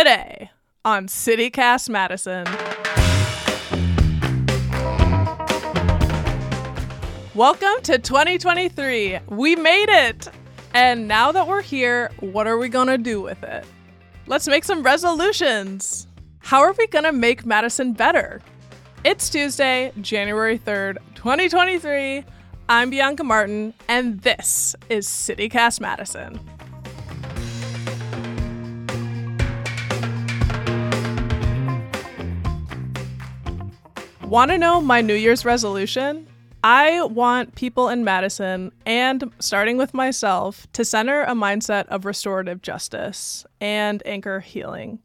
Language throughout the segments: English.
today on CityCast Madison. Welcome to 2023. We made it. And now that we're here, what are we going to do with it? Let's make some resolutions. How are we going to make Madison better? It's Tuesday, January 3rd, 2023. I'm Bianca Martin, and this is CityCast Madison. Want to know my New Year's resolution? I want people in Madison, and starting with myself, to center a mindset of restorative justice and anchor healing.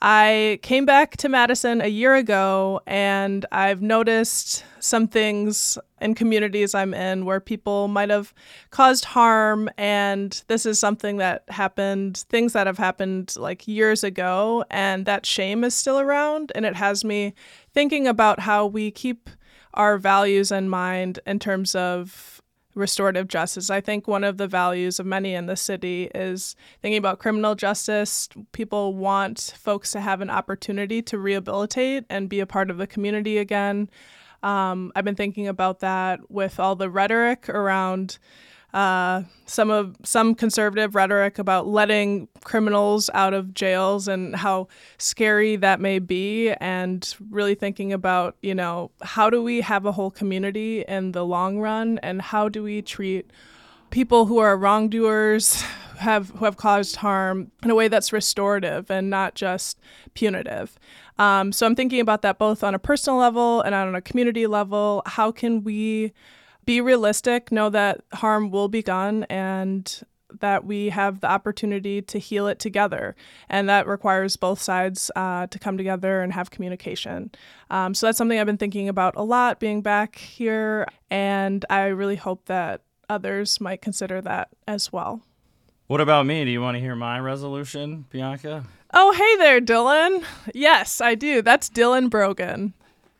I came back to Madison a year ago and I've noticed some things in communities I'm in where people might have caused harm. And this is something that happened, things that have happened like years ago. And that shame is still around. And it has me thinking about how we keep our values in mind in terms of restorative justice. I think one of the values of many in the city is thinking about criminal justice. People want folks to have an opportunity to rehabilitate and be a part of the community again. Um, I've been thinking about that with all the rhetoric around uh, some of some conservative rhetoric about letting criminals out of jails and how scary that may be, and really thinking about you know how do we have a whole community in the long run, and how do we treat people who are wrongdoers have who have caused harm in a way that's restorative and not just punitive. Um, so I'm thinking about that both on a personal level and on a community level. How can we be realistic, know that harm will be done, and that we have the opportunity to heal it together. And that requires both sides uh, to come together and have communication. Um, so that's something I've been thinking about a lot being back here. And I really hope that others might consider that as well. What about me? Do you want to hear my resolution, Bianca? Oh, hey there, Dylan. Yes, I do. That's Dylan Brogan.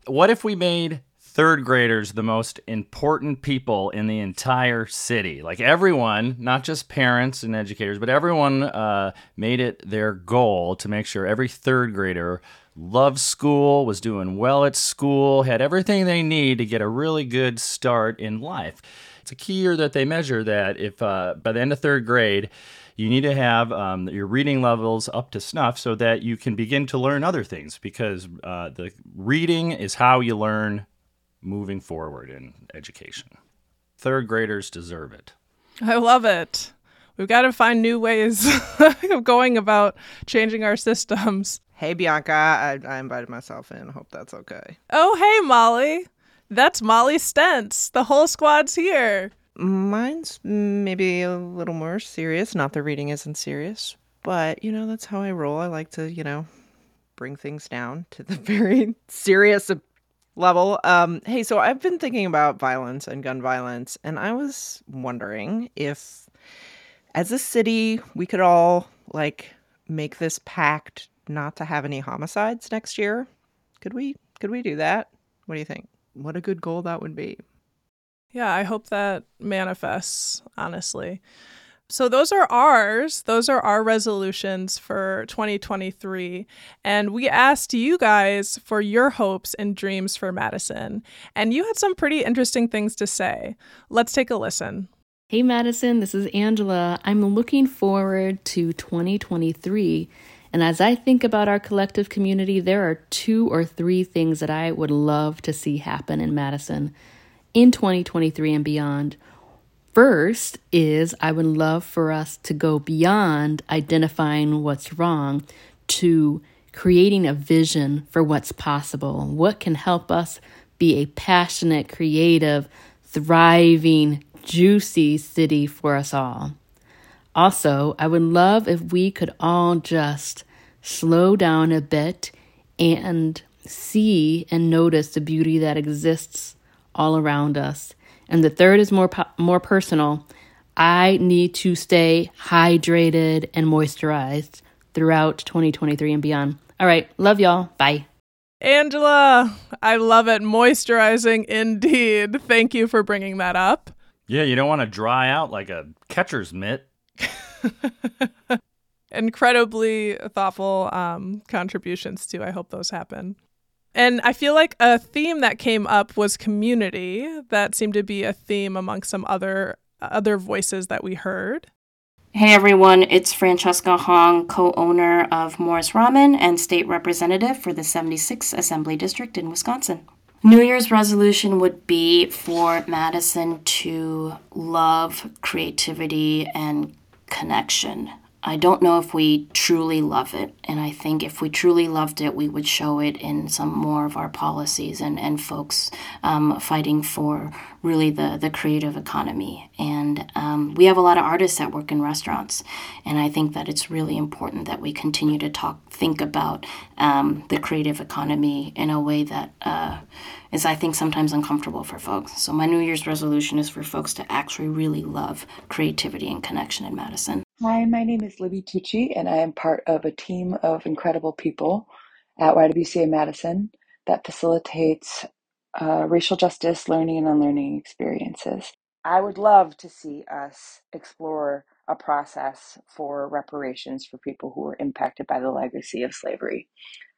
What if we made third graders the most important people in the entire city. Like everyone, not just parents and educators, but everyone uh, made it their goal to make sure every third grader loved school, was doing well at school, had everything they need to get a really good start in life. It's a key year that they measure that if uh, by the end of third grade, you need to have um, your reading levels up to snuff so that you can begin to learn other things because uh, the reading is how you learn moving forward in education. Third graders deserve it. I love it. We've got to find new ways of going about changing our systems. Hey, Bianca, I, I invited myself in. Hope that's okay. Oh, hey, Molly. That's Molly Stentz. The whole squad's here. Mine's maybe a little more serious. Not the reading isn't serious, but you know, that's how I roll. I like to, you know, bring things down to the very serious level. Um, hey, so I've been thinking about violence and gun violence, and I was wondering if, as a city, we could all like make this pact not to have any homicides next year. Could we? Could we do that? What do you think? What a good goal that would be. Yeah, I hope that manifests. Honestly. So, those are ours. Those are our resolutions for 2023. And we asked you guys for your hopes and dreams for Madison. And you had some pretty interesting things to say. Let's take a listen. Hey, Madison, this is Angela. I'm looking forward to 2023. And as I think about our collective community, there are two or three things that I would love to see happen in Madison in 2023 and beyond. First is I would love for us to go beyond identifying what's wrong to creating a vision for what's possible. What can help us be a passionate, creative, thriving, juicy city for us all. Also, I would love if we could all just slow down a bit and see and notice the beauty that exists all around us and the third is more more personal. I need to stay hydrated and moisturized throughout 2023 and beyond. All right, love y'all. Bye. Angela, I love it. Moisturizing indeed. Thank you for bringing that up. Yeah, you don't want to dry out like a catcher's mitt. incredibly thoughtful um, contributions too. I hope those happen. And I feel like a theme that came up was community. That seemed to be a theme among some other other voices that we heard. Hey everyone, it's Francesca Hong, co owner of Morris Ramen and state representative for the 76th Assembly District in Wisconsin. New Year's resolution would be for Madison to love creativity and connection. I don't know if we truly love it. And I think if we truly loved it, we would show it in some more of our policies and, and folks um, fighting for really the, the creative economy. And um, we have a lot of artists that work in restaurants. And I think that it's really important that we continue to talk, think about um, the creative economy in a way that uh, is, I think, sometimes uncomfortable for folks. So my New Year's resolution is for folks to actually really love creativity and connection in Madison. Hi, my name is Libby Tucci, and I am part of a team of incredible people at YWCA Madison that facilitates uh, racial justice learning and unlearning experiences. I would love to see us explore a process for reparations for people who were impacted by the legacy of slavery.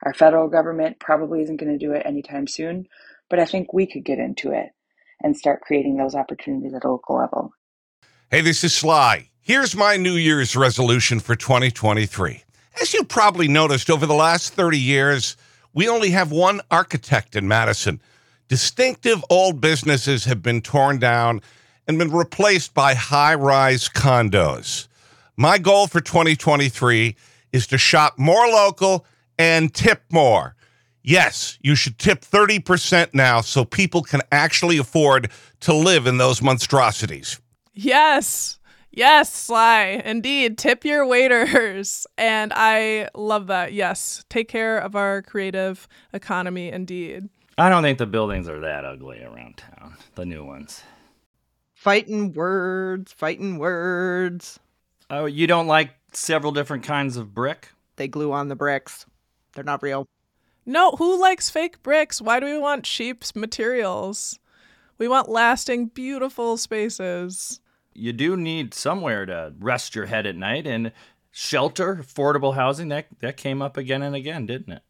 Our federal government probably isn't going to do it anytime soon, but I think we could get into it and start creating those opportunities at a local level. Hey, this is Sly. Here's my New Year's resolution for 2023. As you probably noticed, over the last 30 years, we only have one architect in Madison. Distinctive old businesses have been torn down and been replaced by high rise condos. My goal for 2023 is to shop more local and tip more. Yes, you should tip 30% now so people can actually afford to live in those monstrosities. Yes. Yes, Sly. Indeed. Tip your waiters. And I love that. Yes. Take care of our creative economy, indeed. I don't think the buildings are that ugly around town, the new ones. Fighting words, fighting words. Oh, you don't like several different kinds of brick? They glue on the bricks. They're not real. No, who likes fake bricks? Why do we want cheap materials? We want lasting, beautiful spaces you do need somewhere to rest your head at night and shelter, affordable housing. That that came up again and again, didn't it?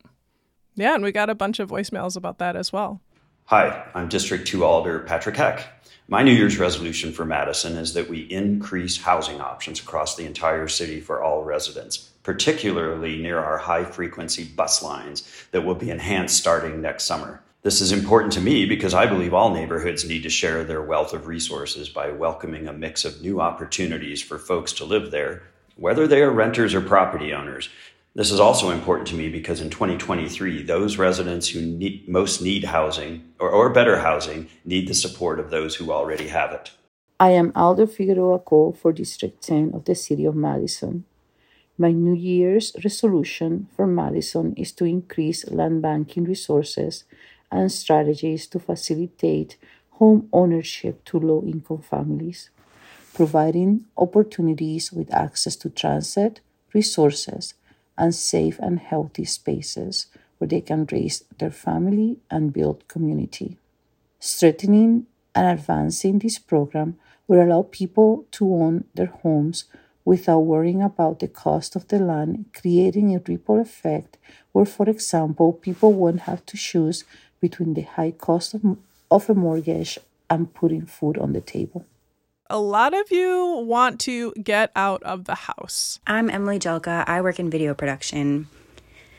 Yeah, and we got a bunch of voicemails about that as well. Hi, I'm District 2 Alder Patrick Heck. My New Year's resolution for Madison is that we increase housing options across the entire city for all residents, particularly near our high frequency bus lines that will be enhanced starting next summer. This is important to me because I believe all neighborhoods need to share their wealth of resources by welcoming a mix of new opportunities for folks to live there, whether they are renters or property owners. This is also important to me because in 2023, those residents who need, most need housing or, or better housing need the support of those who already have it. I am Alder Figueroa Cole for District 10 of the City of Madison. My New Year's resolution for Madison is to increase land banking resources and strategies to facilitate home ownership to low income families, providing opportunities with access to transit, resources, and safe and healthy spaces where they can raise their family and build community. Strengthening and advancing this program will allow people to own their homes without worrying about the cost of the land, creating a ripple effect where, for example, people won't have to choose between the high cost of, of a mortgage and putting food on the table. A lot of you want to get out of the house. I'm Emily Jelka. I work in video production.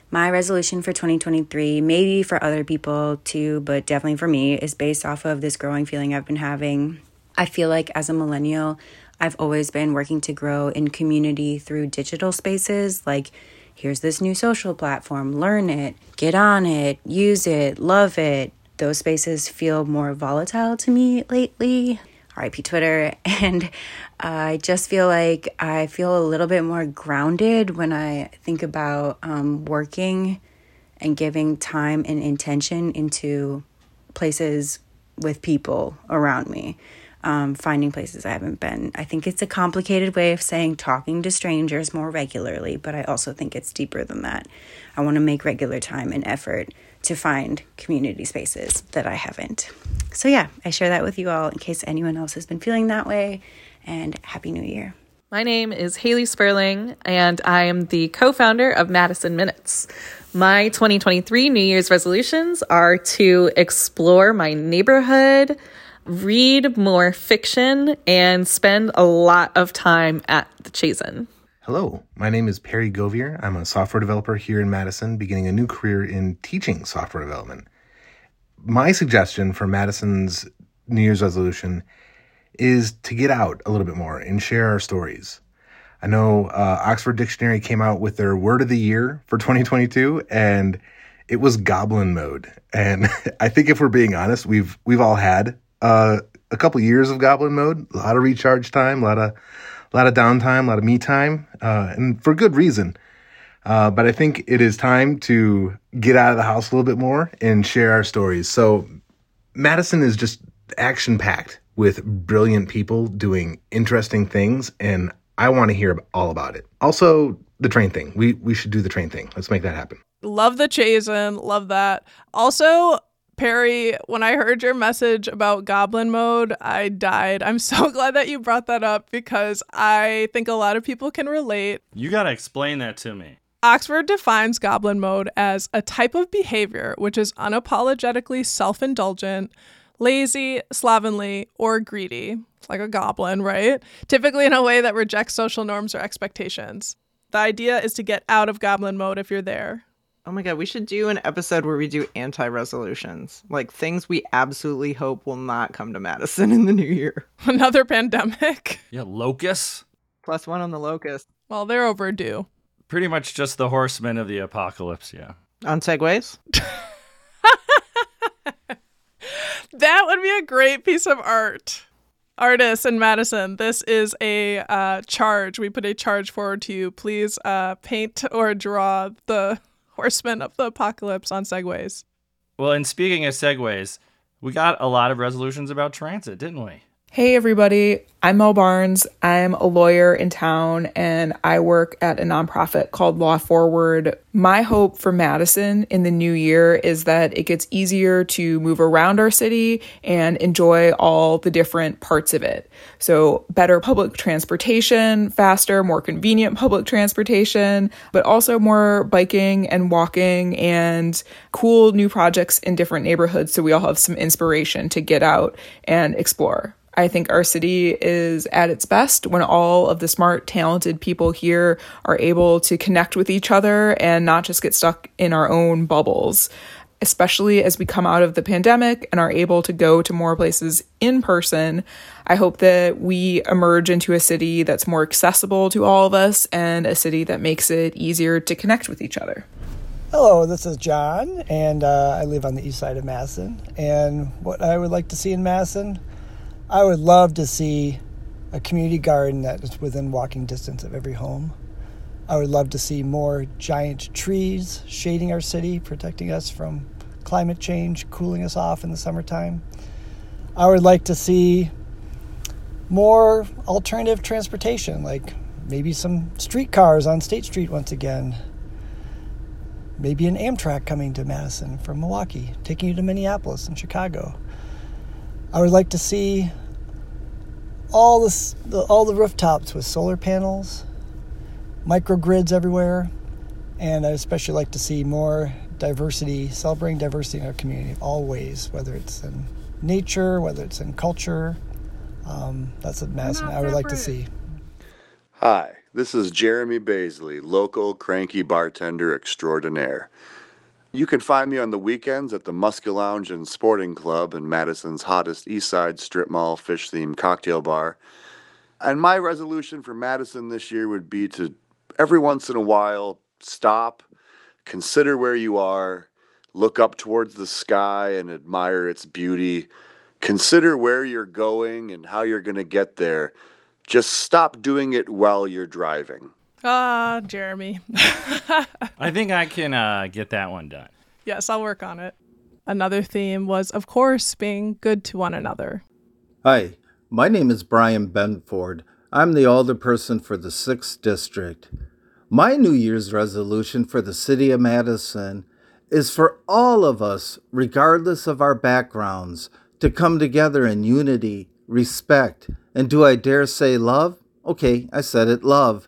My resolution for 2023, maybe for other people too, but definitely for me, is based off of this growing feeling I've been having. I feel like as a millennial, I've always been working to grow in community through digital spaces like here's this new social platform, learn it, get on it, use it, love it. Those spaces feel more volatile to me lately. RIP Twitter. And I just feel like I feel a little bit more grounded when I think about um, working and giving time and intention into places with people around me um, finding places I haven't been. I think it's a complicated way of saying talking to strangers more regularly, but I also think it's deeper than that. I want to make regular time and effort to find community spaces that I haven't. So, yeah, I share that with you all in case anyone else has been feeling that way. And Happy New Year. My name is Haley Sperling, and I am the co founder of Madison Minutes. My 2023 New Year's resolutions are to explore my neighborhood, read more fiction, and spend a lot of time at the Chazen. Hello, my name is Perry Govier. I'm a software developer here in Madison, beginning a new career in teaching software development. My suggestion for Madison's New Year's resolution is to get out a little bit more and share our stories. I know uh, Oxford Dictionary came out with their word of the year for 2022, and it was goblin mode. And I think if we're being honest, we've we've all had uh, a couple years of goblin mode, a lot of recharge time, a lot of a lot of downtime, a lot of me time, uh, and for good reason. Uh, but I think it is time to get out of the house a little bit more and share our stories. So Madison is just action packed with brilliant people doing interesting things, and I want to hear all about it. Also, the train thing. We we should do the train thing. Let's make that happen. Love the Chazen. Love that. Also, Perry, when I heard your message about goblin mode, I died. I'm so glad that you brought that up because I think a lot of people can relate. You got to explain that to me. Oxford defines goblin mode as a type of behavior which is unapologetically self indulgent, lazy, slovenly, or greedy. It's like a goblin, right? Typically in a way that rejects social norms or expectations. The idea is to get out of goblin mode if you're there. Oh my god, we should do an episode where we do anti-resolutions. Like things we absolutely hope will not come to Madison in the new year. Another pandemic. Yeah, locusts. Plus one on the locust. Well, they're overdue. Pretty much just the horsemen of the apocalypse, yeah. On segways? that would be a great piece of art. Artists in Madison, this is a uh, charge. We put a charge forward to you. Please uh, paint or draw the horsemen of the apocalypse on segways. Well, and speaking of segways, we got a lot of resolutions about transit, didn't we? Hey, everybody. I'm Mel Barnes. I'm a lawyer in town and I work at a nonprofit called Law Forward. My hope for Madison in the new year is that it gets easier to move around our city and enjoy all the different parts of it. So, better public transportation, faster, more convenient public transportation, but also more biking and walking and cool new projects in different neighborhoods so we all have some inspiration to get out and explore. I think our city is at its best when all of the smart, talented people here are able to connect with each other and not just get stuck in our own bubbles. Especially as we come out of the pandemic and are able to go to more places in person, I hope that we emerge into a city that's more accessible to all of us and a city that makes it easier to connect with each other. Hello, this is John, and uh, I live on the east side of Madison. And what I would like to see in Madison I would love to see a community garden that is within walking distance of every home. I would love to see more giant trees shading our city, protecting us from climate change, cooling us off in the summertime. I would like to see more alternative transportation, like maybe some streetcars on State Street once again. Maybe an Amtrak coming to Madison from Milwaukee, taking you to Minneapolis and Chicago. I would like to see all the, the all the rooftops with solar panels, microgrids everywhere, and I especially like to see more diversity, celebrating diversity in our community, always, whether it's in nature, whether it's in culture. Um, that's a Madison I would like to see. Hi, this is Jeremy Baisley, local cranky bartender extraordinaire. You can find me on the weekends at the Muskie Lounge and Sporting Club in Madison's hottest East Side strip mall fish themed cocktail bar. And my resolution for Madison this year would be to every once in a while stop, consider where you are, look up towards the sky and admire its beauty. Consider where you're going and how you're going to get there. Just stop doing it while you're driving. Ah, Jeremy. I think I can uh, get that one done. Yes, I'll work on it. Another theme was, of course, being good to one another. Hi, my name is Brian Benford. I'm the alderperson for the 6th District. My New Year's resolution for the city of Madison is for all of us, regardless of our backgrounds, to come together in unity, respect, and do I dare say love? Okay, I said it, love.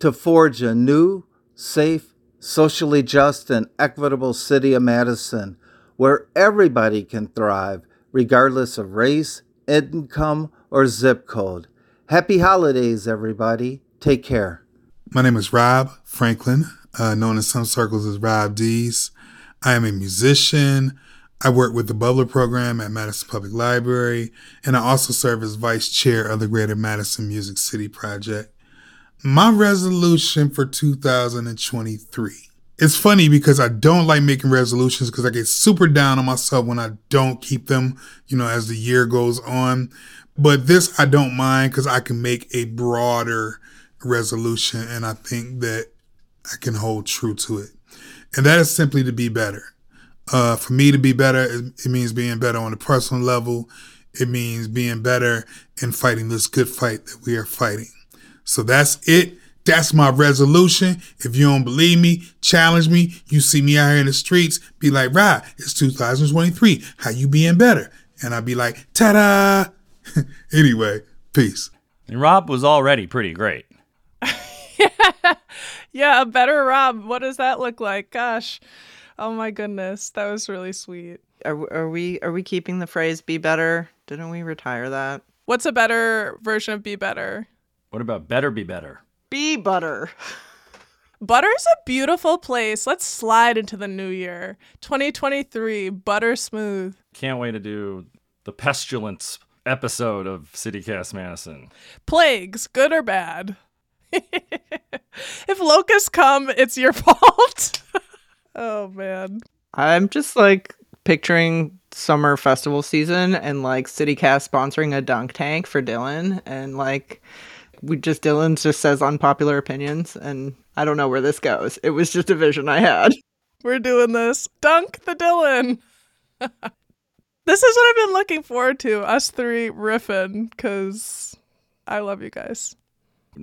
To forge a new, safe, socially just, and equitable city of Madison where everybody can thrive, regardless of race, income, or zip code. Happy holidays, everybody. Take care. My name is Rob Franklin, uh, known in some circles as Rob Dz. I am a musician. I work with the Bubbler program at Madison Public Library, and I also serve as vice chair of the Greater Madison Music City Project. My resolution for 2023 it's funny because I don't like making resolutions because I get super down on myself when I don't keep them, you know, as the year goes on. But this I don't mind because I can make a broader resolution and I think that I can hold true to it. And that is simply to be better. Uh, for me to be better, it, it means being better on a personal level. It means being better in fighting this good fight that we are fighting. So that's it. That's my resolution. If you don't believe me, challenge me. You see me out here in the streets, be like, right, it's 2023. How you being better? And I'd be like, ta-da. anyway, peace. And Rob was already pretty great. yeah, a better Rob. What does that look like? Gosh. Oh my goodness. That was really sweet. Are, are we are we keeping the phrase be better? Didn't we retire that? What's a better version of be better? What about better be better? Be butter. Butter's a beautiful place. Let's slide into the new year. 2023, butter smooth. Can't wait to do the pestilence episode of CityCast Madison. Plagues, good or bad. if locusts come, it's your fault. oh man. I'm just like picturing summer festival season and like CityCast sponsoring a dunk tank for Dylan and like we just Dylan just says unpopular opinions, and I don't know where this goes. It was just a vision I had. We're doing this. Dunk the Dylan. this is what I've been looking forward to. Us three riffing because I love you guys.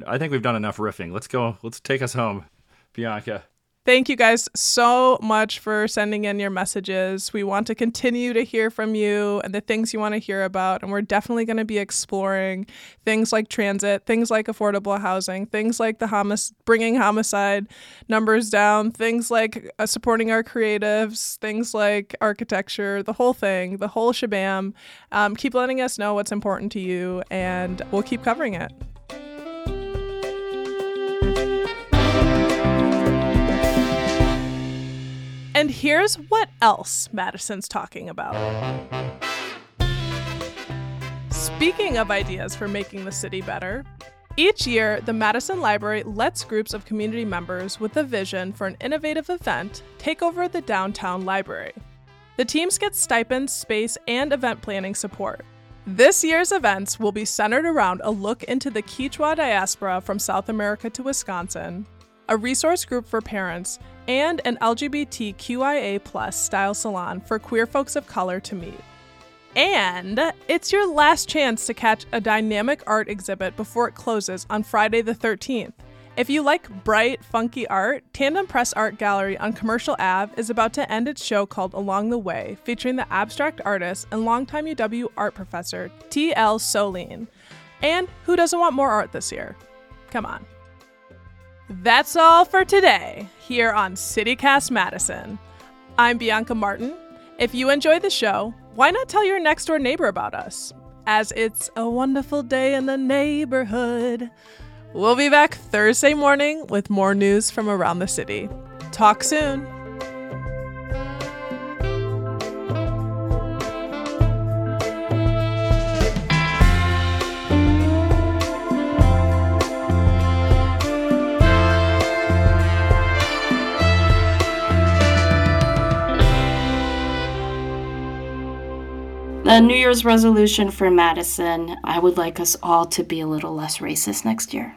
I think we've done enough riffing. Let's go. Let's take us home, Bianca. Thank you guys so much for sending in your messages. We want to continue to hear from you and the things you want to hear about. And we're definitely going to be exploring things like transit, things like affordable housing, things like the homic- bringing homicide numbers down, things like uh, supporting our creatives, things like architecture, the whole thing, the whole shabam. Um, keep letting us know what's important to you, and we'll keep covering it. And here's what else Madison's talking about. Speaking of ideas for making the city better, each year, the Madison Library lets groups of community members with a vision for an innovative event take over the downtown library. The teams get stipends, space, and event planning support. This year's events will be centered around a look into the Quechua diaspora from South America to Wisconsin, a resource group for parents, and an LGBTQIA style salon for queer folks of color to meet. And it's your last chance to catch a dynamic art exhibit before it closes on Friday the 13th. If you like bright, funky art, Tandem Press Art Gallery on Commercial Ave is about to end its show called Along the Way, featuring the abstract artist and longtime UW art professor T.L. Solien. And who doesn't want more art this year? Come on. That's all for today here on CityCast Madison. I'm Bianca Martin. If you enjoy the show, why not tell your next door neighbor about us? As it's a wonderful day in the neighborhood. We'll be back Thursday morning with more news from around the city. Talk soon. The New Year's resolution for Madison I would like us all to be a little less racist next year.